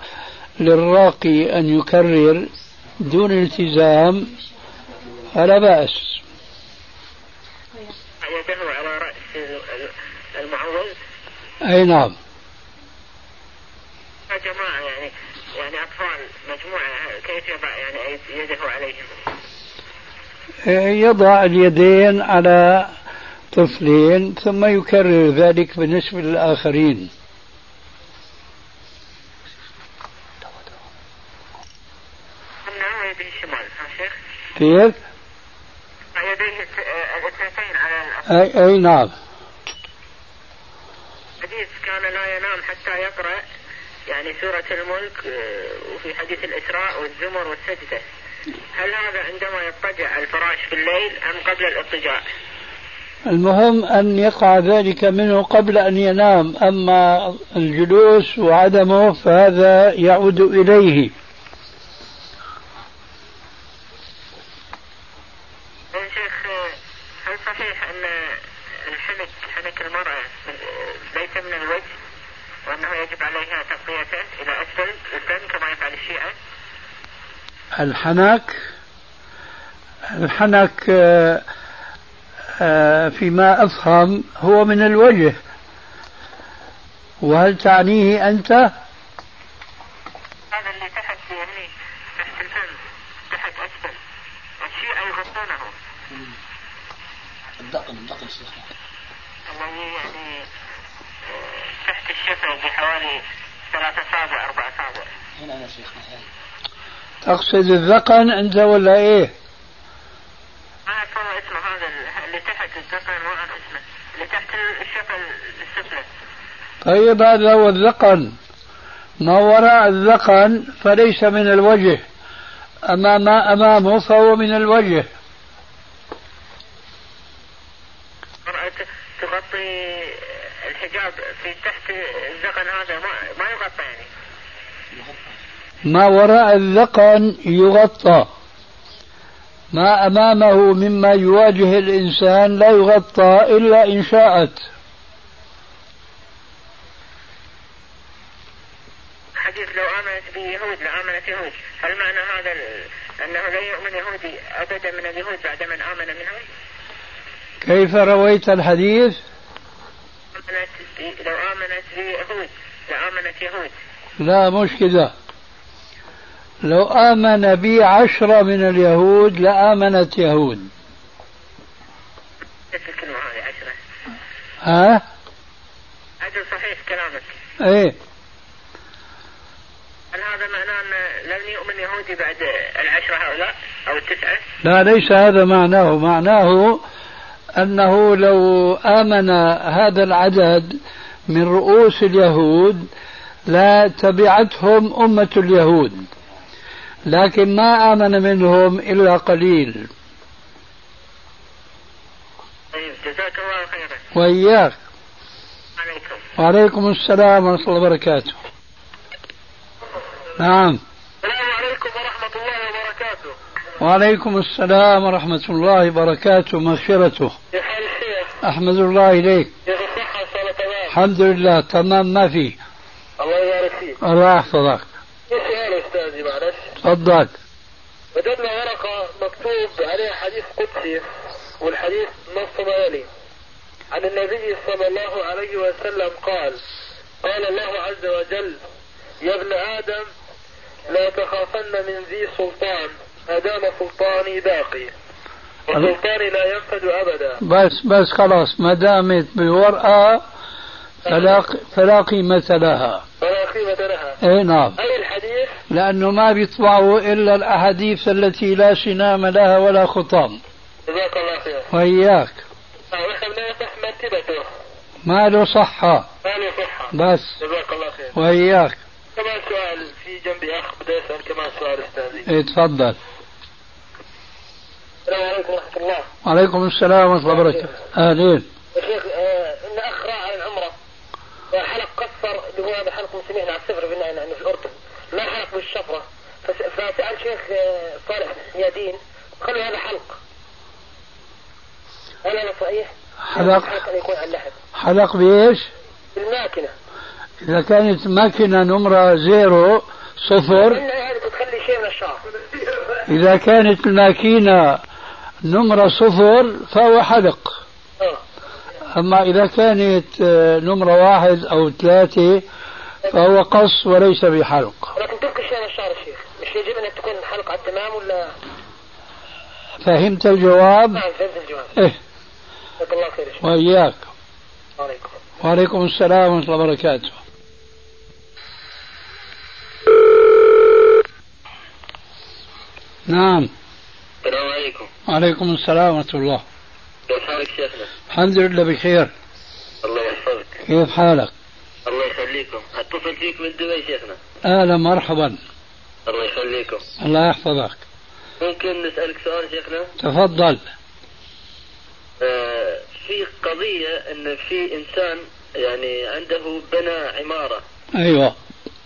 للراقي أن يكرر دون التزام فلا بأس. يده على رأس ال- المعوذ أي نعم. يا جماعة يعني يعني أطفال مجموعة كيف يضع يعني يده عليهم؟ يضع اليدين على طفلين ثم يكرر ذلك بالنسبة للآخرين. كيف؟ الاثنتين على أي, أي نعم. حديث كان لا ينام حتى يقرأ يعني سورة الملك آه، وفي حديث الإسراء والزمر والسجدة. هل هذا عندما يضطجع الفراش في الليل أم قبل الاضطجاع؟ المهم أن يقع ذلك منه قبل أن ينام أما الجلوس وعدمه فهذا يعود إليه. يا شيخ هل صحيح أن الحنك حنك المرأة ليس من الوجه وأنه يجب عليها تغطيته إلى أسفل الفم كما يفعل الشيعة؟ الحنك الحنك آه، فيما أفهم هو من الوجه. وهل تعنيه أنت؟ هذا اللي تحت يعني تحت الفم تحت أسفل. الشيعة يغطونه الدقن الدقن شيخنا الذي يعني آه، تحت الشفة بحوالي ثلاثة أصابع أربع أصابع هنا أنا شيخنا. تقصد الذقن أنت ولا إيه؟ ما أعرف والله اسمه هذا ال- اللي تحت الذقن ما أعرف اسمه. اللي تحت الشفة السفلى طيب هذا هو الذقن. ما وراء الذقن فليس من الوجه. أما ما أمامه فهو من الوجه. المرأة تغطي الحجاب في تحت الذقن هذا. ما, ما يغطى يعني. ما وراء الذقن يغطى. ما أمامه مما يواجه الإنسان لا يغطى إلا إن شاءت. حديث لو آمنت به يهود لآمنت يهود. هل معنى هذا أنه لا يؤمن يهودي أبدا من اليهود بعد من آمن منهم كيف رويت الحديث؟ آمنت لو آمنت يهود لآمنت يهود. لا مش كذا لو آمن بي عشرة من اليهود لآمنت يهود. نفس الكلمة هذه عشرة؟ ها؟ أجل صحيح كلامك. إيه. هل هذا معناه أن لن يؤمن يهودي بعد العشرة هؤلاء أو التسعة؟ لا ليس هذا معناه. معناه أنه لو آمن هذا العدد من رؤوس اليهود لا تبعتهم أمة اليهود. لكن ما آمن منهم إلا قليل. طيب جزاك الله خيرا. وإياك. عليكم. وعليكم السلام ورحمة الله وبركاته. نعم. السلام عليكم ورحمة الله وبركاته. وعليكم السلام ورحمة الله وبركاته مغفرته. أحمد الله إليك. الحمد لله تمام ما في. الله يبارك فيك. الله يحفظك في سؤال أستاذي معلش تفضل. وجدنا ورقة مكتوب عليها حديث قدسي والحديث نص ما يلي. عن النبي صلى الله عليه وسلم قال قال الله عز وجل يا ابن آدم لا تخافن من ذي سلطان ما دام سلطاني باقي وسلطاني لا ينفد أبدا. بس بس خلاص ما دامت بورقة فلا فلا قيمة لها فلا قيمة لها اي نعم. أي الحديث؟ لأنه ما بيطبعوا إلا الأحاديث التي لا سنام لها ولا خطام. جزاك الله خير. وإياك. مرتبته. ما له صحة. ما له صحة. بس. جزاك الله خير. وإياك. كمان سؤال في جنبي أخ بدي أسأل كمان سؤال أستاذي. إيه تفضل. السلام عليكم ورحمة الله. وعليكم السلام ورحمة الله وبركاته. أهلين. يا شيخ آه إن أخ قصر اللي هو هذا حلق مسلمين على السفر في يعني في الأردن ما حلق بالشفرة؟ فس- فسأل شيخ آه، صالح يادين قال له هذا حلق هل هذا صحيح؟ حلق الحلق أن يكون على اللحم حلق بإيش؟ بالماكنة إذا كانت ماكينة نمرة زيرو صفر. شيء من الشعر. إذا كانت الماكينة نمرة صفر فهو حلق. أما إذا كانت آه، نمرة واحد أو ثلاثة فهو قص وليس بحلق. لكن شيء من الشعر يا شيخ. مش يجب أن تكون حلقة على التمام ولا؟ فهمت الجواب؟ نعم فهمت الجواب. إيه. جزاك الله خير وإياك. عليكم وعليكم السلام ورحمة الله وبركاته. نعم. السلام عليكم. وعليكم السلام ورحمة الله. كيف حالك شيخنا؟ الحمد لله بخير. الله يحفظك. كيف حالك؟ الله يخليكم. اتصل فيك من دبي شيخنا. أهلا مرحبا. الله يخليكم. الله يحفظك. ممكن نسألك سؤال شيخنا؟ تفضل. آه في قضية إن في إنسان يعني عنده بنى عمارة. أيوة.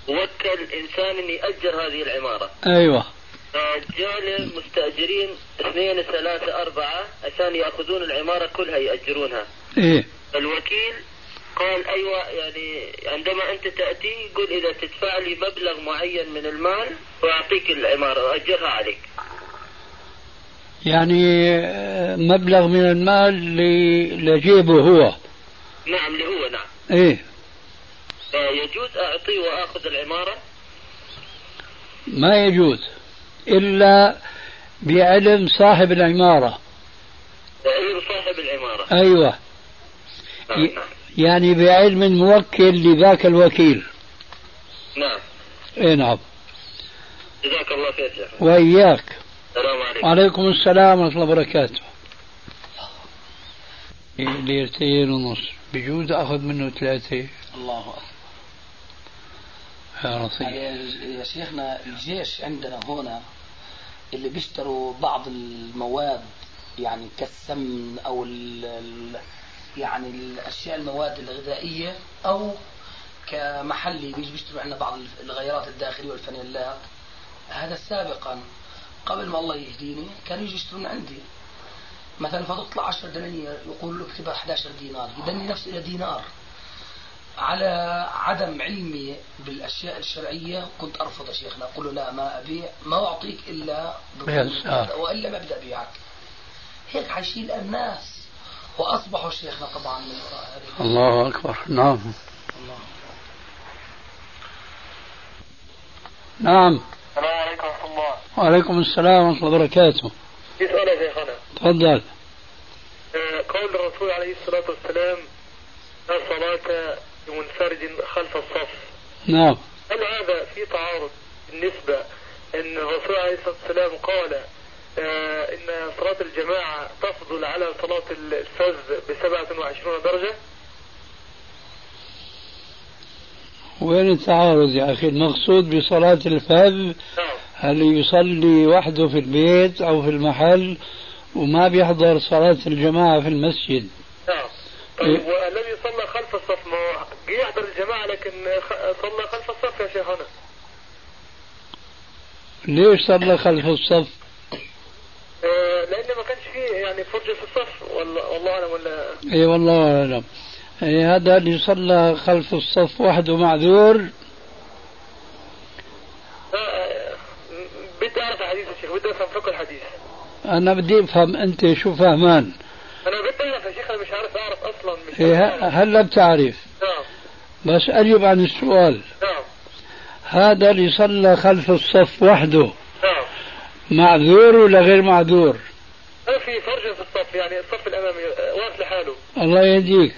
وكل إنسان ان يأجر هذه العمارة. أيوة. فجاء مستأجرين اثنين ثلاثة أربعة عشان يأخذون العمارة كلها يأجرونها. إيه. الوكيل قال أيوة يعني عندما أنت تأتي قل إذا تدفع لي مبلغ معين من المال وأعطيك العمارة وأجرها عليك. يعني آه، مبلغ من المال لجيبه هو. نعم اللي هو نعم. إيه. يجوز أعطيه وأخذ العمارة؟ ما يجوز. إلا بعلم صاحب العمارة. علم صاحب العمارة. أيوة. نعم نعم. يعني بعلم الموكل لذاك الوكيل. نعم. إيه نعم. جزاك الله خير شيخ. وإياك. السلام عليكم. وعليكم السلام ورحمة الله وبركاته. ليرتين ونص. بجوز أخذ منه ثلاثة. الله أكبر. لطيف يعني يا شيخنا الجيش عندنا هنا اللي بيشتروا بعض المواد يعني كالسمن أو ال يعني الأشياء المواد الغذائية أو كمحلي بيجي بيشتروا عندنا بعض الغيارات الداخلية والفانيلات هذا سابقا قبل ما الله يهديني كانوا يجي يشترون عندي. مثلا فتطلع 10 دنانير يقول له اكتبها 11 دينار يدني نفسه إلى دينار. على عدم علمي بالأشياء الشرعية كنت أرفض يا شيخنا. أقول له لا ما أبيع ما أعطيك إلا. وإلا ما أبدأ أبيعك. هيك حيشيل الناس. وأصبحوا شيخنا طبعا من وراء هذه الله أكبر. نعم. الله نعم. السلام عليكم ورحمة الله. وعليكم السلام ورحمة الله وبركاته. في سؤال يا شيخنا. تفضل. آه، قول الرسول عليه الصلاة والسلام لا صلاة لمنفرد خلف الصف. نعم. هل هذا في تعارض بالنسبة أن الرسول عليه الصلاة والسلام قال آه، إن صلاة الجماعة تفضل على صلاة الفذ بسبعة وعشرون درجة؟ وين التعارض يا أخي؟ المقصود بصلاة الفذ نعم. هل يصلي وحده في البيت أو في المحل وما بيحضر صلاة الجماعة في المسجد؟ نعم. والذي صلى خلف الصف. ما يحضر الجماعة لكن صلى خلف الصف يا شيخنا ليش صلى خلف الصف؟ آه، لأن ما كانش فيه يعني فرجة في الصف. والله والله أعلم ولا اي والله أعلم. إيه هذا اللي صلى خلف الصف وحده معذور. آه، بدي أعرف الحديث يا شيخ. بدي أفهم فقه الحديث. أنا بدي أفهم أنت شو فهمان أنا بدي أعرف يا شيخ أنا مش عارف أعرف هلا بتعرف بس اجب عن السؤال. نعم. هذا اللي صلى خلف الصف وحده. نعم. معذور ولا غير معذور؟ ما في فرجة في الصف يعني الصف الأمامي آه، واقف لحاله. الله يهديك.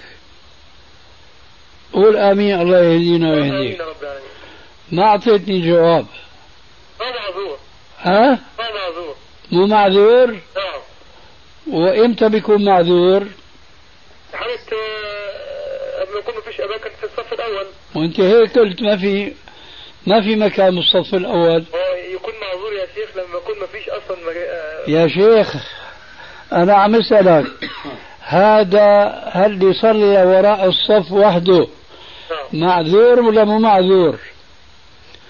قول آمين الله يهدينا ويهديك. ما أعطيتني جواب. ما معذور. ها؟ ما معذور. مو معذور؟ نعم. وإمتى بيكون معذور؟ حالة آه، لما يكون ما فيش أماكن في الصف الأول. وانت هيك قلت ما في ما في مكان بالصف الأول. يكون معذور يا شيخ لما يكون ما فيش أصلا مجا... آه، يا شيخ أنا عم أسألك هذا هل يصلي وراء الصف وحده؟ نعم. معذور ولا مو معذور؟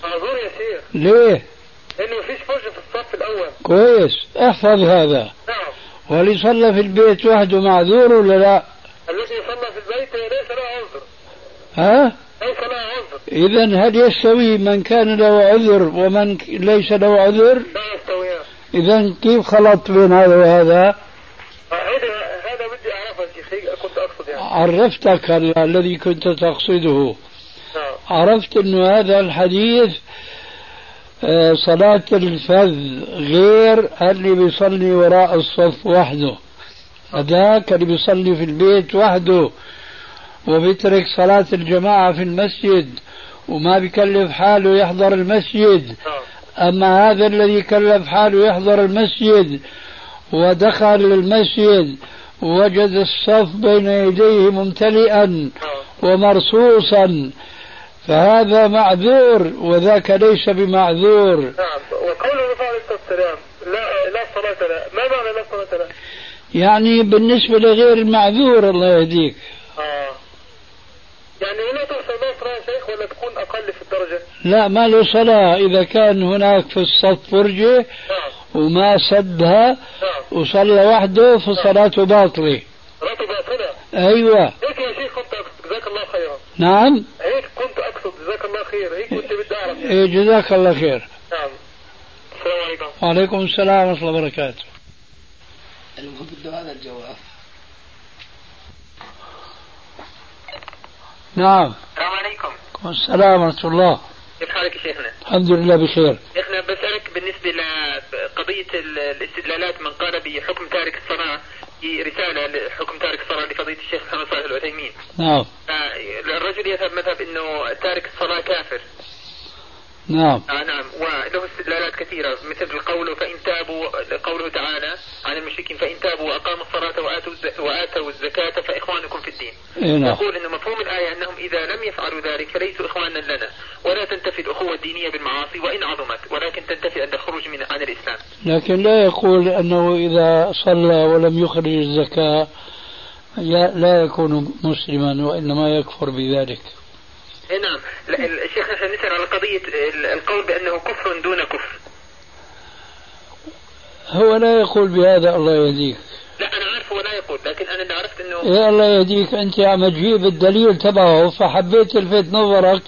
معذور يا شيخ. ليه؟ لأنه ما فيش فرجة في الصف الأول. كويس احفظ هذا. نعم. واللي صلى في البيت وحده معذور ولا لا؟ الذي صلى في البيت ليس له عذر. ها؟ ليس له عذر. اذا هل يستوي من كان له عذر ومن ليس له عذر؟ لا يستويان اذا كيف خلط بين هذا وهذا؟ هذا هذا بدي أعرفه كنت أقصد يعني. عرفتك الذي كنت تقصده. نعم. عرفت إنه هذا الحديث آه، صلاة الفذ غير اللي بيصلي وراء الصف وحده. هذاك اللي بيصلي في البيت وحده وبيترك صلاة الجماعة في المسجد وما بيكلف حاله يحضر المسجد. أما هذا الذي كلف حاله يحضر المسجد ودخل المسجد وجد الصف بين يديه ممتلئا ومرصوصا. فهذا معذور وذاك ليس بمعذور. نعم وقول الرسول عليه الصلاة والسلام لا لا صلاة لا ما معنى لا صلاة لا؟ يعني بالنسبة لغير المعذور الله يهديك. آه. يعني لا صلاة يا شيخ ولا تكون أقل في الدرجة؟ لا ما له صلاة. إذا كان هناك في الصف فرجة نعم. وما سدها نعم. وصلى وحده فصلاته باطلة. صلاته باطلة؟ أيوة. هيك يا شيخ كنت أقصد. جزاك الله خيرا. نعم. هيك كنت أقصد. جزاك الله خير. هيك كنت بدي أعرف. إيه جزاك الله خير. نعم. السلام عليكم. وعليكم السلام ورحمة الله وبركاته. المهم بده هذا الجواب. نعم. السلام عليكم. السلام ورحمة الله. كيف حالك يا شيخنا؟ الحمد لله بخير. شيخنا بسألك بالنسبة لقضية ال- الاستدلالات من قال بحكم تارك الصلاة في رسالة لحكم تارك الصلاة لفضيلة الشيخ محمد صالح العثيمين نعم. آه، الرجل يذهب مذهب إنه تارك الصلاة كافر. نعم. آه نعم. وله استدلالات كثيرة مثل قوله فإن تابوا قوله تعالى عن المشركين فإن تابوا وأقاموا الصلاة وآتوا وآتوا الزكاة فإخوانكم في الدين. نعم. يقول أن مفهوم الآية أنهم إذا لم يفعلوا ذلك فليسوا إخوانا لنا ولا تنتفي الأخوة الدينية بالمعاصي وإن عظمت ولكن تنتفي عند الخروج من عن الإسلام. لكن لا يقول أنه إذا صلى ولم يخرج الزكاة لا يكون مسلما وإنما يكفر بذلك. نعم. لا، ال- الشيخ نحن نسأل على قضية ال- القول بأنه كفر دون كفر. هو لا يقول بهذا الله يهديك. لا أنا عارف هو لا يقول لكن أنا اللي عرفت أنه يا الله يهديك أنت عم تجيب الدليل تبعه. فحبيت الفت نظرك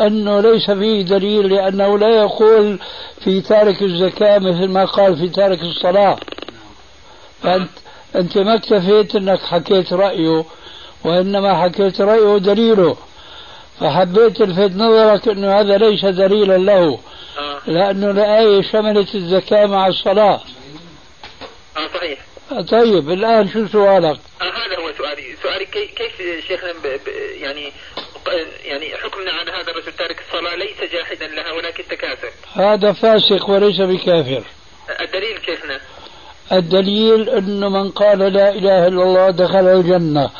أنه ليس فيه دليل لأنه لا يقول في تارك الزكاة مثل ما قال في تارك الصلاة. فأنت أنت ما اكتفيت أنك حكيت رأيه وإنما حكيت رأيه دليله. فحبيت الفت نظرك أنه هذا ليس دليلا له آه. لأنه الآية شملت الزكاة مع الصلاة. آه صحيح. طيب الآن شو سؤالك؟ آه هذا هو سؤالي. سؤالي كي كيف شيخنا يعني يعني حكمنا على هذا الرجل تارك الصلاة؟ ليس جاحدا لها ولكن تكاسل هذا فاسق وليس بكافر. الدليل شيخنا؟ الدليل أنه من قال لا إله إلا الله دخل الجنة.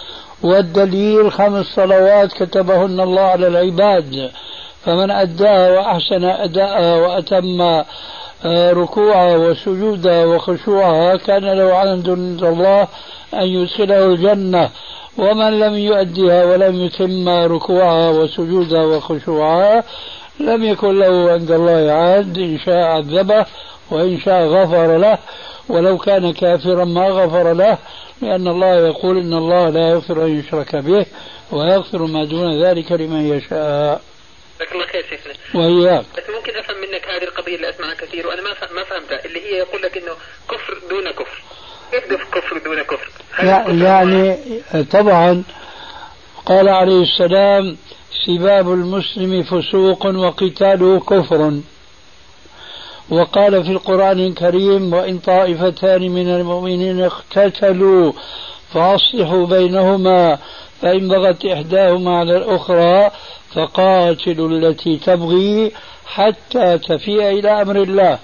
والدليل خمس صلوات كتبهن الله على العباد فمن أداها وأحسن أداءها وأتم آه، ركوعها وسجودها وخشوعها كان له عند الله أن يدخله الجنة. ومن لم يؤدها ولم يتم ركوعها وسجودها وخشوعها لم يكن له عند الله عهد إن شاء عذبه وإن شاء غفر له ولو كان كافرا ما غفر له. لأن الله يقول إن الله لا يغفر أن يشرك به ويغفر ما دون ذلك لمن يشاء. جزاك الله خير شيخنا. وإياك. بس ممكن أفهم منك هذه القضية اللي أسمعها كثير وأنا ما ما فهمتها اللي هي يقول لك إنه كفر دون كفر. كيف كفر دون كفر؟ يعني طبعا قال عليه السلام سباب المسلم فسوق وقتاله كفر. وقال في القرآن الكريم وإن طائفتان من المؤمنين اقتتلوا فأصلحوا بينهما فإن بغت إحداهما على الأخرى فقاتلوا التي تبغي حتى تفيء إلى أمر الله.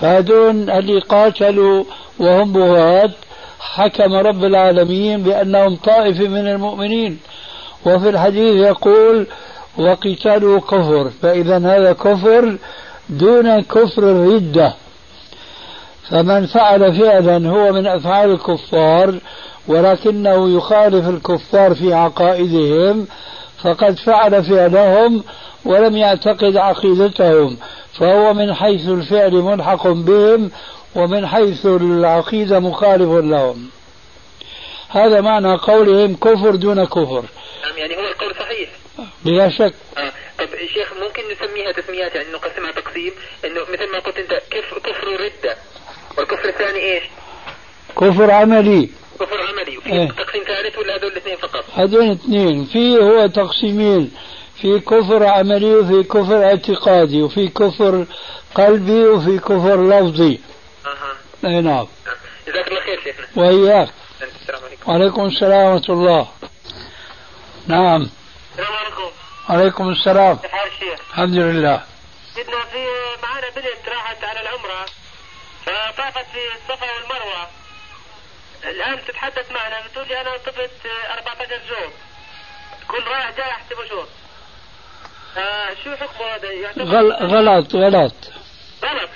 فهذون اللي قاتلوا وهم بغاة حكم رب العالمين بأنهم طائفة من المؤمنين. وفي الحديث يقول وقتالوا كفر. فإذا هذا كفر دون كفر الردة. فمن فعل فعلا هو من أفعال الكفار ولكنه يخالف الكفار في عقائدهم فقد فعل فعلهم ولم يعتقد عقيدتهم. فهو من حيث الفعل ملحق بهم ومن حيث العقيدة مخالف لهم. هذا معنى قولهم كفر دون كفر. نعم يعني هو القول صحيح. بلا شك. آه. طيب شيخ ممكن نسميها تسميات؟ يعني نقسمها تقسيم. إنه مثل ما قلت أنت كفر كفر ردة. والكفر الثاني إيش؟ كفر عملي. كفر عملي. وفي إيه. تقسيم ثالث ولا هذول الاثنين فقط؟ هذول اثنين. في هو تقسيمين. في كفر عملي وفي كفر اعتقادي وفي كفر قلبي وفي كفر لفظي. أها. اي نعم. جزاك الله خير شيخنا. وإياك. السلام عليكم. وعليكم السلام ورحمة الله. نعم. السلام عليكم. عليكم السلام. كيف حال الشيخ؟ الحمد لله. سيدنا في معانا بنت راحت على العمرة فطافت في الصفا والمروة. الآن تتحدث معنا بتقول لي أنا طفت 14 جوب كل رايح جاي أحسبه شوط. فشو حكمه هذا؟ غل... غلط غلط. غلط.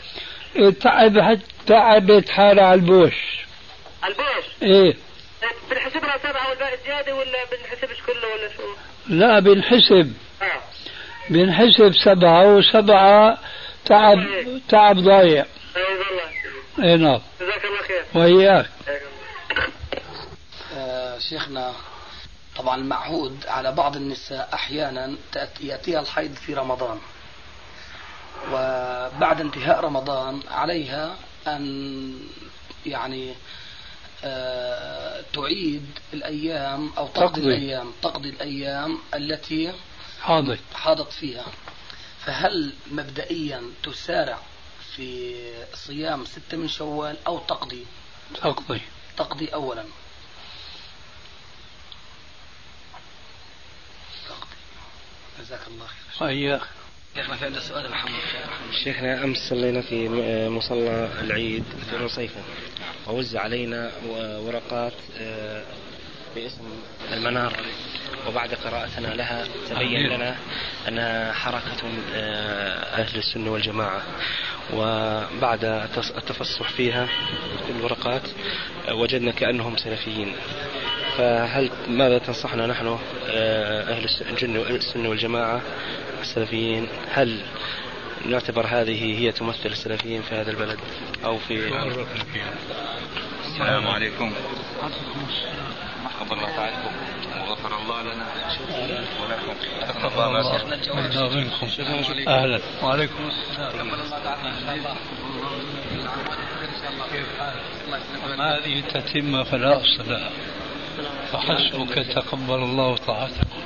تعب حت... تعبت حالها على البوش. البوش؟ إيه. بنحسب لها سبعة والباقي زيادة ولا بنحسبش كله ولا شو؟ لا بنحسب بنحسب سبعة وسبعة تعب تعب ضايع. أي نعم. جزاك الله خير وإياك. آه، شيخنا طبعا المعهود على بعض النساء أحيانا يأتيها الحيض في رمضان. وبعد انتهاء رمضان عليها أن يعني تعيد الأيام أو تقضي تقضي. الأيام تقضي الأيام التي حاضر. حاضت فيها. فهل مبدئيا تسارع في صيام ستة من شوال أو تقضي؟ تقضي. تقضي أولا. تقضي. جزاك الله خير وإياك شيخنا في عندنا سؤال محمد. شيخنا أمس صلينا في مصلى العيد في رصيفة ووزع علينا ورقات آه، باسم المنار. وبعد قراءتنا لها تبين لنا أنها حركة آه، أهل السنة والجماعة. وبعد التفصح فيها في الورقات آه، وجدنا كأنهم سلفيين. فهل ماذا تنصحنا نحن آه، أهل السنة والجماعة السلفيين هل نعتبر هذه هي تمثل السلفيين في هذا البلد أو في السلام عليكم. حفظ الله تعالكم غفر الله لنا. ولكم. تقبل الله منا ومنكم أهلا. وعليكم السلام. أما هذه تتم فلا أصل لها. فحسبك تقبل الله طاعتكم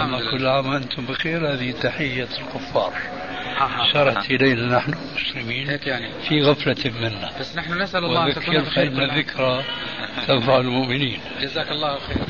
أما كل عام وأنتم بخير هذه تحية الكفار. شرت إلينا نحن المسلمين هيك يعني. في غفلة منا. بس نحن نسأل الله أن تكون عام. الذكرى تنفع المؤمنين. جزاك الله خير.